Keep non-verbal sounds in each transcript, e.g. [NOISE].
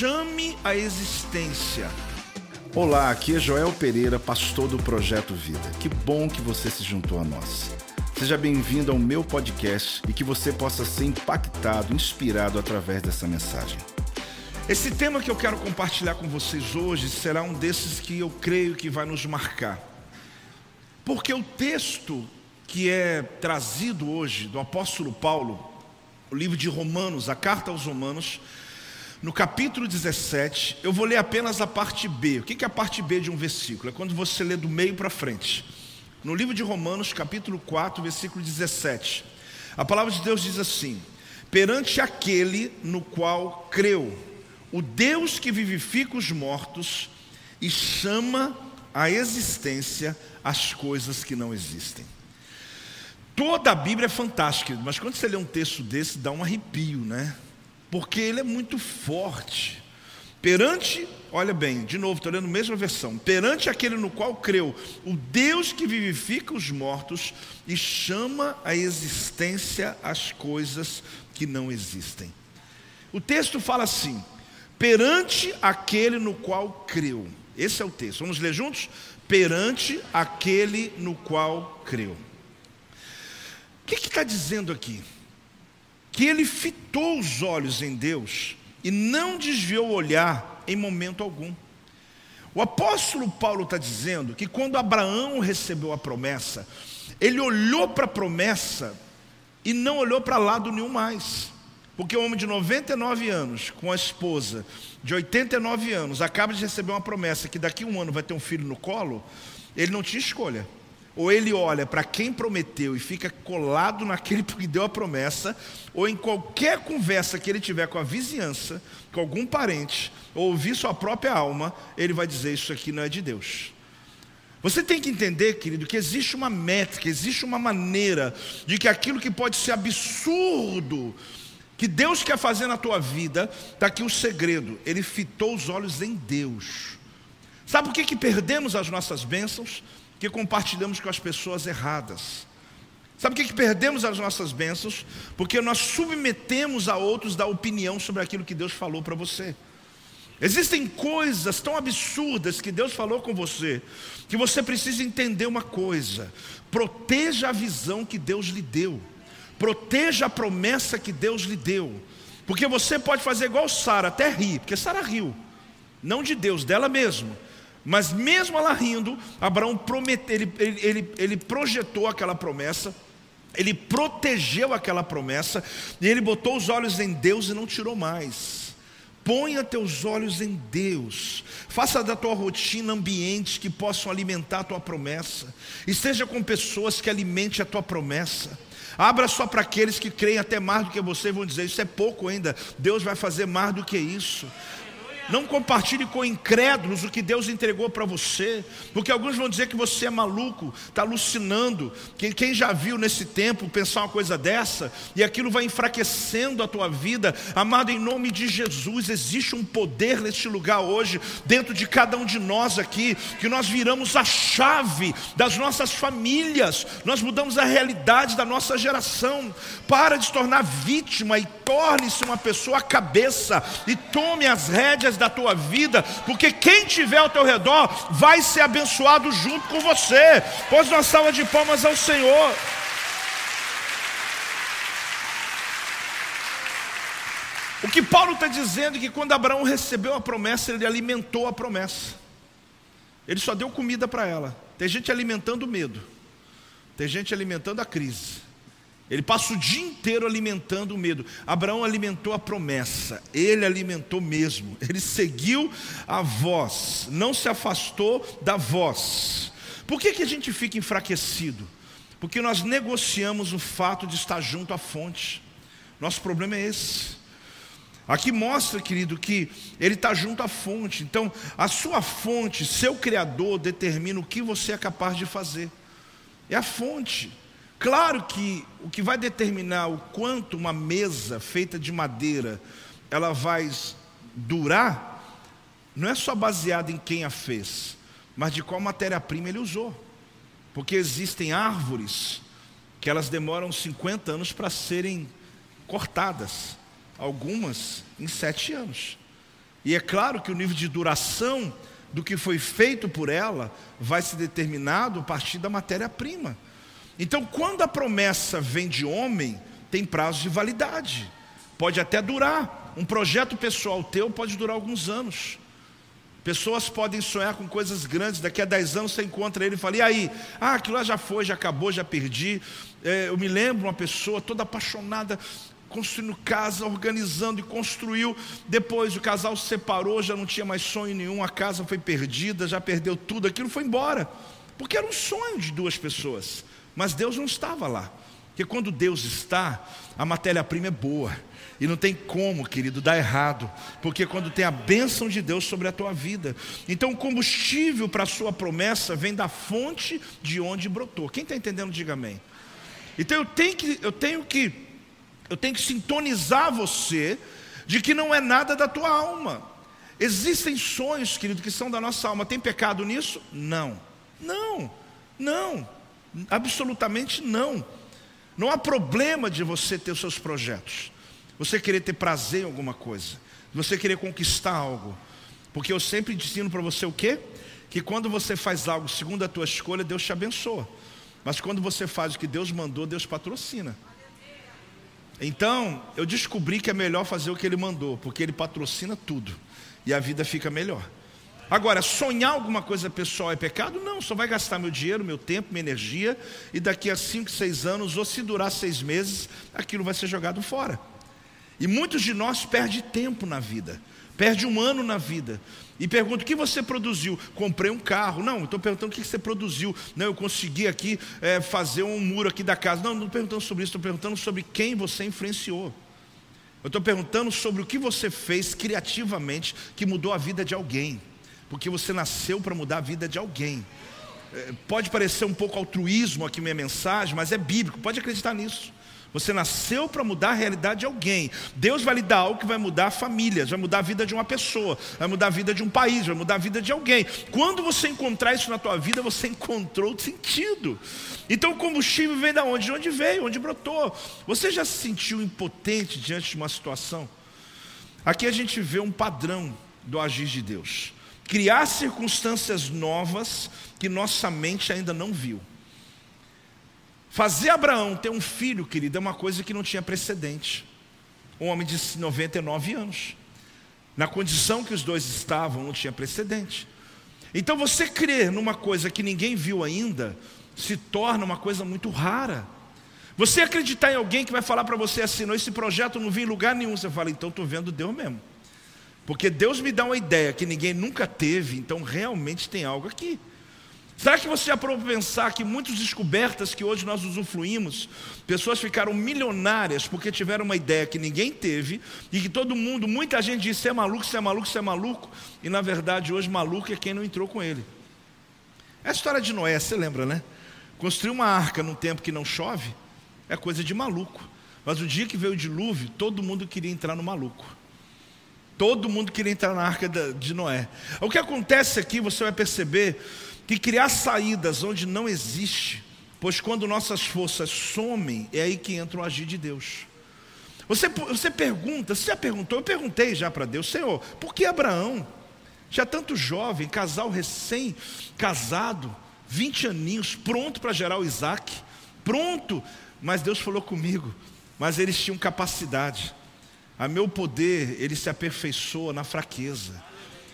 chame a existência. Olá, aqui é Joel Pereira, pastor do Projeto Vida. Que bom que você se juntou a nós. Seja bem-vindo ao meu podcast e que você possa ser impactado, inspirado através dessa mensagem. Esse tema que eu quero compartilhar com vocês hoje será um desses que eu creio que vai nos marcar. Porque o texto que é trazido hoje do apóstolo Paulo, o livro de Romanos, a carta aos Romanos, no capítulo 17, eu vou ler apenas a parte B. O que é a parte B de um versículo? É quando você lê do meio para frente. No livro de Romanos, capítulo 4, versículo 17. A palavra de Deus diz assim: Perante aquele no qual creu, o Deus que vivifica os mortos e chama a existência as coisas que não existem. Toda a Bíblia é fantástica, mas quando você lê um texto desse, dá um arrepio, né? Porque ele é muito forte. Perante, olha bem, de novo, estou lendo a mesma versão. Perante aquele no qual creu, o Deus que vivifica os mortos e chama a existência as coisas que não existem. O texto fala assim: perante aquele no qual creu. Esse é o texto. Vamos ler juntos? Perante aquele no qual creu. O que está dizendo aqui? Que ele fitou os olhos em Deus e não desviou o olhar em momento algum. O apóstolo Paulo está dizendo que quando Abraão recebeu a promessa, ele olhou para a promessa e não olhou para lado nenhum mais. Porque o homem de 99 anos, com a esposa de 89 anos, acaba de receber uma promessa que daqui a um ano vai ter um filho no colo, ele não tinha escolha. Ou ele olha para quem prometeu e fica colado naquele [LAUGHS] que deu a promessa, ou em qualquer conversa que ele tiver com a vizinhança, com algum parente, ou ouvir sua própria alma, ele vai dizer: Isso aqui não é de Deus. Você tem que entender, querido, que existe uma métrica, existe uma maneira de que aquilo que pode ser absurdo, que Deus quer fazer na tua vida, está aqui o segredo. Ele fitou os olhos em Deus. Sabe por que, que perdemos as nossas bênçãos? Que compartilhamos com as pessoas erradas. Sabe o que, que perdemos as nossas bênçãos? Porque nós submetemos a outros da opinião sobre aquilo que Deus falou para você. Existem coisas tão absurdas que Deus falou com você, que você precisa entender uma coisa: proteja a visão que Deus lhe deu, proteja a promessa que Deus lhe deu, porque você pode fazer igual Sara, até rir, porque Sara riu, não de Deus, dela mesma. Mas mesmo ela rindo, Abraão prometeu, ele, ele, ele, projetou aquela promessa, ele protegeu aquela promessa, e ele botou os olhos em Deus e não tirou mais. Ponha teus olhos em Deus. Faça da tua rotina ambientes que possam alimentar a tua promessa. Esteja com pessoas que alimentem a tua promessa. Abra só para aqueles que creem até mais do que você vão dizer: Isso é pouco ainda. Deus vai fazer mais do que isso. Não compartilhe com incrédulos o que Deus entregou para você, porque alguns vão dizer que você é maluco, está alucinando. Quem, já viu nesse tempo pensar uma coisa dessa, e aquilo vai enfraquecendo a tua vida, amado, em nome de Jesus, existe um poder neste lugar hoje, dentro de cada um de nós aqui, que nós viramos a chave das nossas famílias, nós mudamos a realidade da nossa geração. Para de se tornar vítima e torne-se uma pessoa cabeça e tome as rédeas da tua vida, porque quem tiver ao teu redor vai ser abençoado junto com você. Pois uma salva de palmas ao Senhor. O que Paulo está dizendo é que quando Abraão recebeu a promessa, ele alimentou a promessa. Ele só deu comida para ela. Tem gente alimentando o medo, tem gente alimentando a crise. Ele passa o dia inteiro alimentando o medo. Abraão alimentou a promessa, ele alimentou mesmo. Ele seguiu a voz, não se afastou da voz. Por que, que a gente fica enfraquecido? Porque nós negociamos o fato de estar junto à fonte. Nosso problema é esse. Aqui mostra, querido, que ele está junto à fonte. Então, a sua fonte, seu Criador, determina o que você é capaz de fazer. É a fonte. Claro que o que vai determinar o quanto uma mesa feita de madeira ela vai durar, não é só baseado em quem a fez, mas de qual matéria-prima ele usou. Porque existem árvores que elas demoram 50 anos para serem cortadas, algumas em sete anos. E é claro que o nível de duração do que foi feito por ela vai ser determinado a partir da matéria-prima. Então, quando a promessa vem de homem, tem prazo de validade. Pode até durar. Um projeto pessoal teu pode durar alguns anos. Pessoas podem sonhar com coisas grandes, daqui a 10 anos você encontra ele e fala: e aí? Ah, aquilo lá já foi, já acabou, já perdi. É, eu me lembro uma pessoa toda apaixonada, construindo casa, organizando e construiu. Depois o casal se separou, já não tinha mais sonho nenhum, a casa foi perdida, já perdeu tudo, aquilo foi embora. Porque era um sonho de duas pessoas, mas Deus não estava lá. Porque quando Deus está, a matéria-prima é boa. E não tem como, querido, dar errado. Porque quando tem a bênção de Deus sobre a tua vida. Então o combustível para a sua promessa vem da fonte de onde brotou. Quem está entendendo, diga amém. Então eu tenho que, eu tenho que, eu tenho que sintonizar você de que não é nada da tua alma. Existem sonhos, querido, que são da nossa alma. Tem pecado nisso? Não. Não. Não. Absolutamente não. Não há problema de você ter os seus projetos. Você querer ter prazer em alguma coisa. Você querer conquistar algo. Porque eu sempre ensino para você o quê? Que quando você faz algo segundo a tua escolha, Deus te abençoa. Mas quando você faz o que Deus mandou, Deus patrocina. Então, eu descobri que é melhor fazer o que Ele mandou, porque Ele patrocina tudo. E a vida fica melhor. Agora, sonhar alguma coisa pessoal é pecado? Não, só vai gastar meu dinheiro, meu tempo, minha energia, e daqui a 5, 6 anos, ou se durar seis meses, aquilo vai ser jogado fora. E muitos de nós perdem tempo na vida, perde um ano na vida. E pergunta: o que você produziu? Comprei um carro. Não, estou perguntando o que você produziu. Não, eu consegui aqui é, fazer um muro aqui da casa. Não, não estou perguntando sobre isso, estou perguntando sobre quem você influenciou. Eu estou perguntando sobre o que você fez criativamente que mudou a vida de alguém porque você nasceu para mudar a vida de alguém. É, pode parecer um pouco altruísmo aqui minha mensagem, mas é bíblico, pode acreditar nisso. Você nasceu para mudar a realidade de alguém. Deus vai lhe dar algo que vai mudar famílias, vai mudar a vida de uma pessoa, vai mudar a vida de um país, vai mudar a vida de alguém. Quando você encontrar isso na tua vida, você encontrou sentido. Então o combustível vem da onde? De onde veio, onde brotou. Você já se sentiu impotente diante de uma situação? Aqui a gente vê um padrão do agir de Deus criar circunstâncias novas que nossa mente ainda não viu. Fazer Abraão ter um filho, querido, é uma coisa que não tinha precedente. Um homem de 99 anos. Na condição que os dois estavam, não tinha precedente. Então você crer numa coisa que ninguém viu ainda, se torna uma coisa muito rara. Você acreditar em alguém que vai falar para você assim, não, esse projeto não vi em lugar nenhum, você fala, então estou vendo Deus mesmo. Porque Deus me dá uma ideia que ninguém nunca teve, então realmente tem algo aqui. Será que você para pensar que muitas descobertas que hoje nós usufruímos, pessoas ficaram milionárias porque tiveram uma ideia que ninguém teve e que todo mundo, muita gente disse: é maluco, você é maluco, você é maluco, e na verdade hoje maluco é quem não entrou com ele. É a história de Noé, você lembra, né? Construir uma arca num tempo que não chove é coisa de maluco, mas o dia que veio o dilúvio, todo mundo queria entrar no maluco. Todo mundo queria entrar na arca de Noé. O que acontece aqui, você vai perceber que criar saídas onde não existe, pois quando nossas forças somem, é aí que entra o agir de Deus. Você, você pergunta, você já perguntou? Eu perguntei já para Deus, Senhor, por que Abraão, já tanto jovem, casal recém-casado, 20 aninhos, pronto para gerar o Isaac, pronto, mas Deus falou comigo, mas eles tinham capacidade. A meu poder, ele se aperfeiçoa na fraqueza.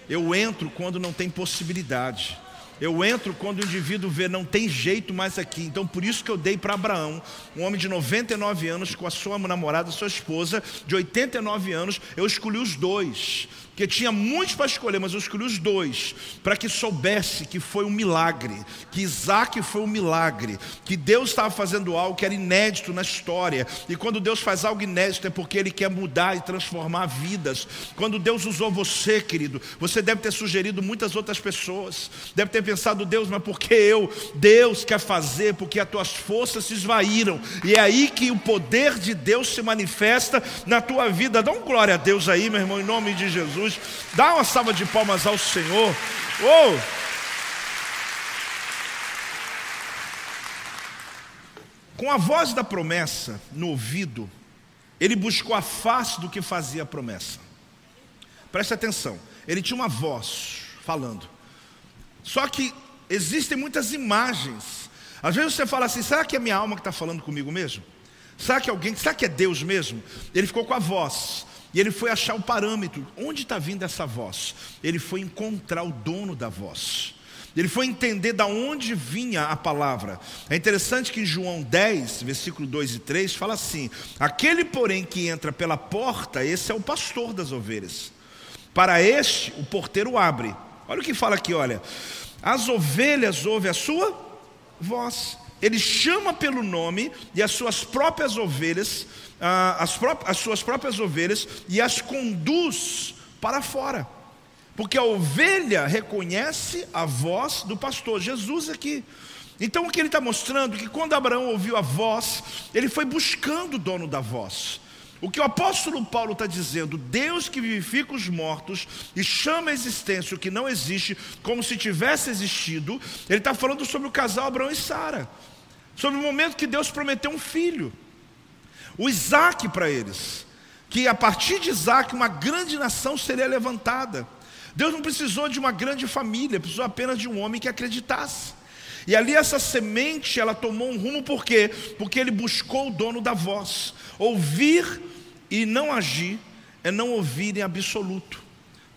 Eu entro quando não tem possibilidade. Eu entro quando o indivíduo vê, não tem jeito mais aqui. Então, por isso que eu dei para Abraão, um homem de 99 anos, com a sua namorada, sua esposa, de 89 anos, eu escolhi os dois que tinha muitos para escolher, mas eu escolhi os dois, para que soubesse que foi um milagre, que Isaac foi um milagre, que Deus estava fazendo algo que era inédito na história, e quando Deus faz algo inédito é porque Ele quer mudar e transformar vidas. Quando Deus usou você, querido, você deve ter sugerido muitas outras pessoas, deve ter pensado, Deus, mas por que eu? Deus quer fazer, porque as tuas forças se esvaíram, e é aí que o poder de Deus se manifesta na tua vida. Dá um glória a Deus aí, meu irmão, em nome de Jesus. Jesus. Dá uma salva de palmas ao Senhor. Oh! Com a voz da promessa no ouvido, ele buscou a face do que fazia a promessa. preste atenção. Ele tinha uma voz falando. Só que existem muitas imagens. Às vezes você fala assim: será que é minha alma que está falando comigo mesmo? Será que alguém, será que é Deus mesmo? Ele ficou com a voz. E ele foi achar o parâmetro. Onde está vindo essa voz? Ele foi encontrar o dono da voz. Ele foi entender da onde vinha a palavra. É interessante que em João 10, versículo 2 e 3, fala assim: Aquele, porém, que entra pela porta, esse é o pastor das ovelhas. Para este, o porteiro abre. Olha o que fala aqui, olha. As ovelhas ouvem a sua voz. Ele chama pelo nome e as suas próprias ovelhas, ah, as, pró as suas próprias ovelhas, e as conduz para fora. Porque a ovelha reconhece a voz do pastor, Jesus aqui. Então o que ele está mostrando é que quando Abraão ouviu a voz, ele foi buscando o dono da voz. O que o apóstolo Paulo está dizendo, Deus que vivifica os mortos e chama a existência o que não existe, como se tivesse existido, ele está falando sobre o casal Abraão e Sara, sobre o momento que Deus prometeu um filho, o Isaac para eles, que a partir de Isaac uma grande nação seria levantada. Deus não precisou de uma grande família, precisou apenas de um homem que acreditasse. E ali essa semente, ela tomou um rumo por quê? Porque ele buscou o dono da voz. Ouvir e não agir é não ouvir em absoluto.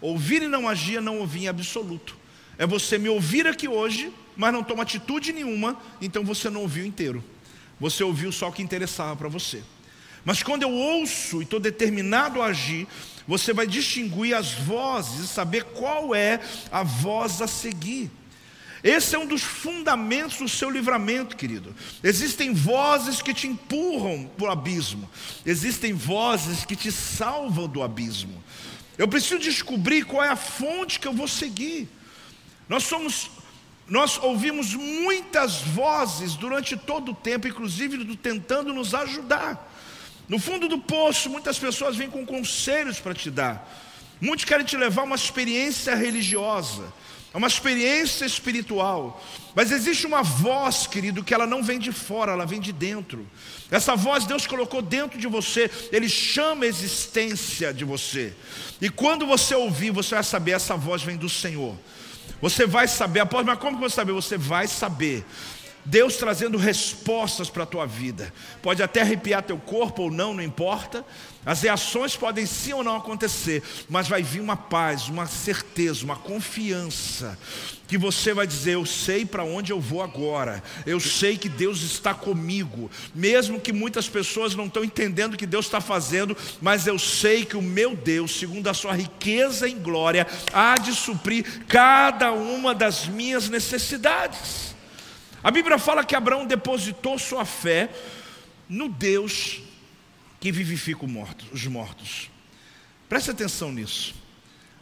Ouvir e não agir é não ouvir em absoluto. É você me ouvir aqui hoje, mas não toma atitude nenhuma, então você não ouviu inteiro. Você ouviu só o que interessava para você. Mas quando eu ouço e estou determinado a agir, você vai distinguir as vozes e saber qual é a voz a seguir. Esse é um dos fundamentos do seu livramento, querido. Existem vozes que te empurram para o abismo, existem vozes que te salvam do abismo. Eu preciso descobrir qual é a fonte que eu vou seguir. Nós somos nós ouvimos muitas vozes durante todo o tempo, inclusive tentando nos ajudar. No fundo do poço, muitas pessoas vêm com conselhos para te dar. Muitos querem te levar a uma experiência religiosa, a uma experiência espiritual. Mas existe uma voz, querido, que ela não vem de fora, ela vem de dentro. Essa voz Deus colocou dentro de você, Ele chama a existência de você. E quando você ouvir, você vai saber, essa voz vem do Senhor. Você vai saber, após, mas como que você vai saber? Você vai saber Deus trazendo respostas para a tua vida. Pode até arrepiar teu corpo ou não, não importa. As reações podem sim ou não acontecer, mas vai vir uma paz, uma certeza, uma confiança que você vai dizer: Eu sei para onde eu vou agora, eu sei que Deus está comigo, mesmo que muitas pessoas não estão entendendo o que Deus está fazendo, mas eu sei que o meu Deus, segundo a sua riqueza em glória, há de suprir cada uma das minhas necessidades. A Bíblia fala que Abraão depositou sua fé no Deus que vivifica os mortos. Preste atenção nisso.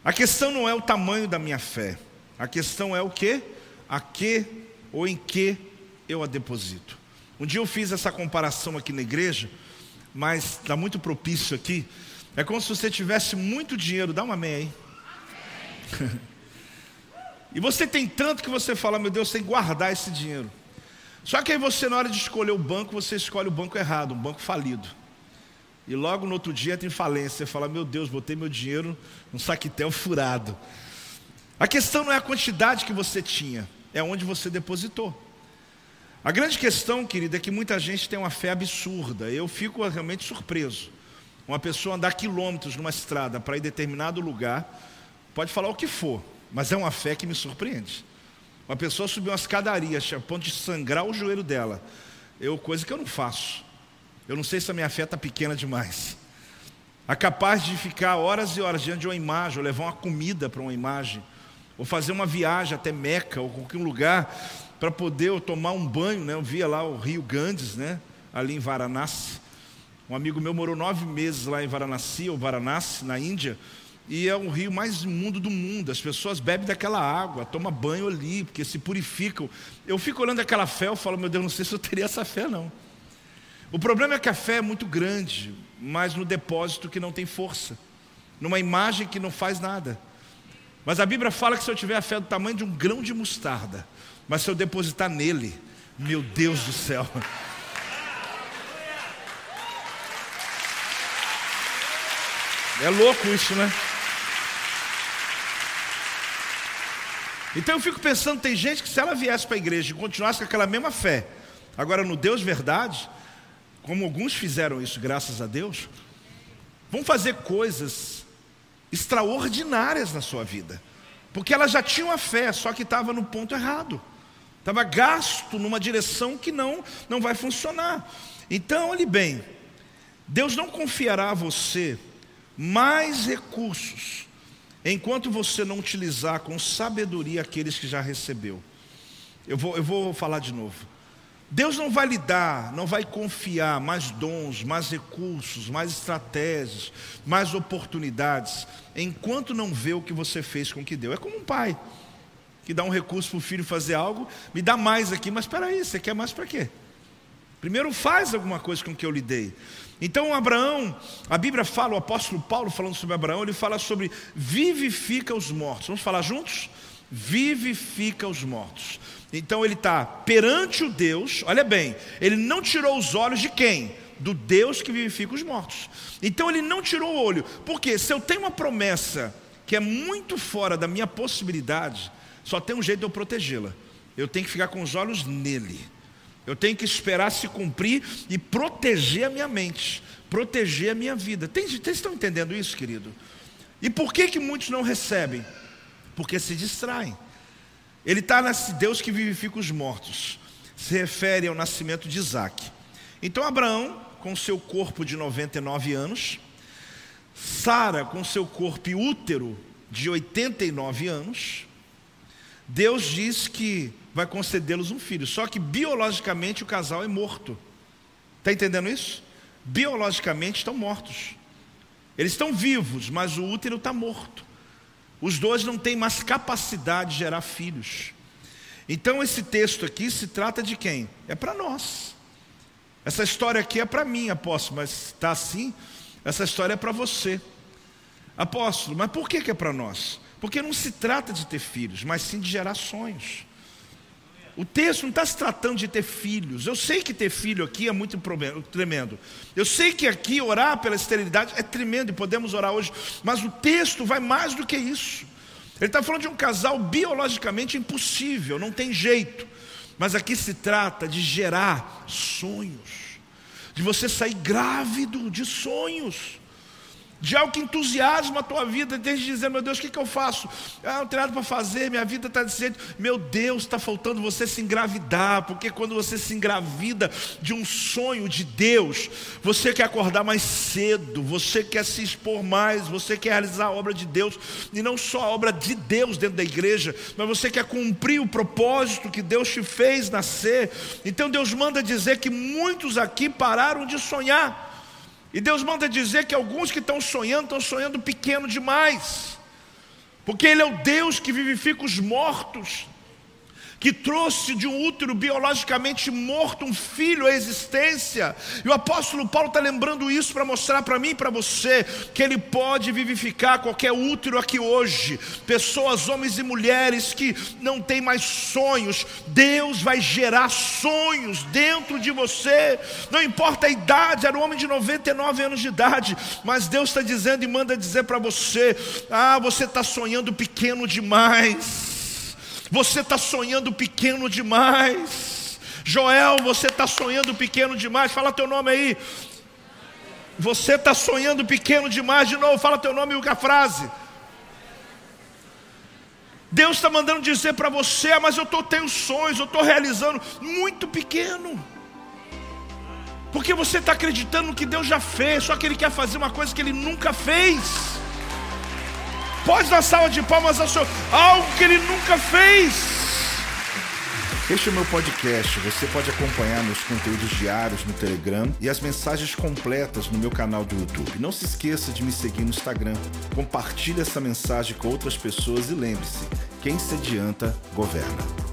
A questão não é o tamanho da minha fé. A questão é o que, a que ou em que eu a deposito. Um dia eu fiz essa comparação aqui na igreja, mas está muito propício aqui. É como se você tivesse muito dinheiro. Dá uma amém aí. E você tem tanto que você fala, meu Deus, tem que guardar esse dinheiro. Só que aí você, na hora de escolher o banco, você escolhe o banco errado, um banco falido. E logo no outro dia entra em falência. Você fala, meu Deus, botei meu dinheiro num saquetel furado. A questão não é a quantidade que você tinha, é onde você depositou. A grande questão, querida, é que muita gente tem uma fé absurda. Eu fico realmente surpreso. Uma pessoa andar quilômetros numa estrada para ir determinado lugar, pode falar o que for, mas é uma fé que me surpreende. Uma pessoa subiu uma escadaria a ponto de sangrar o joelho dela. Eu, coisa que eu não faço. Eu não sei se a minha fé está pequena demais. É capaz de ficar horas e horas diante de uma imagem, ou levar uma comida para uma imagem, ou fazer uma viagem até Meca, ou qualquer lugar, para poder tomar um banho. Né? Eu via lá o rio Ganges, né? ali em Varanasi. Um amigo meu morou nove meses lá em Varanasi, ou Varanasi, na Índia e é o rio mais imundo do mundo. As pessoas bebem daquela água, tomam banho ali, porque se purificam. Eu fico olhando aquela fé, eu falo, meu Deus, não sei se eu teria essa fé, não. O problema é que a fé é muito grande, mas no depósito que não tem força, numa imagem que não faz nada. Mas a Bíblia fala que se eu tiver a fé do tamanho de um grão de mostarda, mas se eu depositar nele, meu Deus do céu. [LAUGHS] É louco isso, né? Então eu fico pensando, tem gente que se ela viesse para a igreja e continuasse com aquela mesma fé, agora no Deus verdade, como alguns fizeram isso, graças a Deus, vão fazer coisas extraordinárias na sua vida. Porque ela já tinha uma fé, só que estava no ponto errado. Estava gasto numa direção que não, não vai funcionar. Então, olhe bem, Deus não confiará a você mais recursos enquanto você não utilizar com sabedoria aqueles que já recebeu. Eu vou, eu vou falar de novo. Deus não vai lhe dar, não vai confiar mais dons, mais recursos, mais estratégias, mais oportunidades, enquanto não vê o que você fez com o que deu. É como um pai que dá um recurso para o filho fazer algo, me dá mais aqui, mas espera aí, você quer mais para quê? Primeiro faz alguma coisa com o que eu lhe dei. Então Abraão, a Bíblia fala, o apóstolo Paulo falando sobre Abraão, ele fala sobre vivifica os mortos. Vamos falar juntos? Vivifica os mortos. Então ele está perante o Deus, olha bem, ele não tirou os olhos de quem? Do Deus que vivifica os mortos. Então ele não tirou o olho, porque se eu tenho uma promessa que é muito fora da minha possibilidade, só tem um jeito de eu protegê-la. Eu tenho que ficar com os olhos nele. Eu tenho que esperar se cumprir e proteger a minha mente, proteger a minha vida. Tem, vocês estão entendendo isso, querido? E por que, que muitos não recebem? Porque se distraem. Ele está nesse Deus que vivifica os mortos. Se refere ao nascimento de Isaac. Então Abraão, com seu corpo de 99 anos, Sara, com seu corpo útero de 89 anos, Deus diz que vai concedê-los um filho. Só que biologicamente o casal é morto. Está entendendo isso? Biologicamente estão mortos. Eles estão vivos, mas o útero está morto. Os dois não têm mais capacidade de gerar filhos. Então esse texto aqui se trata de quem? É para nós. Essa história aqui é para mim, apóstolo, mas está assim. Essa história é para você. Apóstolo, mas por que, que é para nós? Porque não se trata de ter filhos, mas sim de gerar sonhos. O texto não está se tratando de ter filhos. Eu sei que ter filho aqui é muito tremendo. Eu sei que aqui orar pela esterilidade é tremendo e podemos orar hoje. Mas o texto vai mais do que isso. Ele está falando de um casal biologicamente impossível, não tem jeito. Mas aqui se trata de gerar sonhos, de você sair grávido de sonhos de algo que entusiasma a tua vida, desde dizer, meu Deus, o que, que eu faço? Ah, não tenho nada para fazer, minha vida está jeito. Meu Deus, está faltando você se engravidar, porque quando você se engravida de um sonho de Deus, você quer acordar mais cedo, você quer se expor mais, você quer realizar a obra de Deus, e não só a obra de Deus dentro da igreja, mas você quer cumprir o propósito que Deus te fez nascer. Então Deus manda dizer que muitos aqui pararam de sonhar. E Deus manda dizer que alguns que estão sonhando, estão sonhando pequeno demais. Porque Ele é o Deus que vivifica os mortos que trouxe de um útero biologicamente morto um filho à existência. E o apóstolo Paulo está lembrando isso para mostrar para mim e para você que ele pode vivificar qualquer útero aqui hoje. Pessoas, homens e mulheres que não têm mais sonhos, Deus vai gerar sonhos dentro de você. Não importa a idade, era um homem de 99 anos de idade, mas Deus está dizendo e manda dizer para você: ah, você está sonhando pequeno demais. Você está sonhando pequeno demais. Joel, você está sonhando pequeno demais. Fala teu nome aí. Você está sonhando pequeno demais. De novo, fala teu nome e a frase. Deus está mandando dizer para você, ah, mas eu tô, tenho sonhos, eu estou realizando muito pequeno. Porque você está acreditando no que Deus já fez, só que Ele quer fazer uma coisa que Ele nunca fez. Pode dar salva de palmas ao Senhor. Algo que Ele nunca fez. Este é o meu podcast. Você pode acompanhar meus conteúdos diários no Telegram e as mensagens completas no meu canal do YouTube. Não se esqueça de me seguir no Instagram. Compartilhe essa mensagem com outras pessoas e lembre-se: quem se adianta, governa.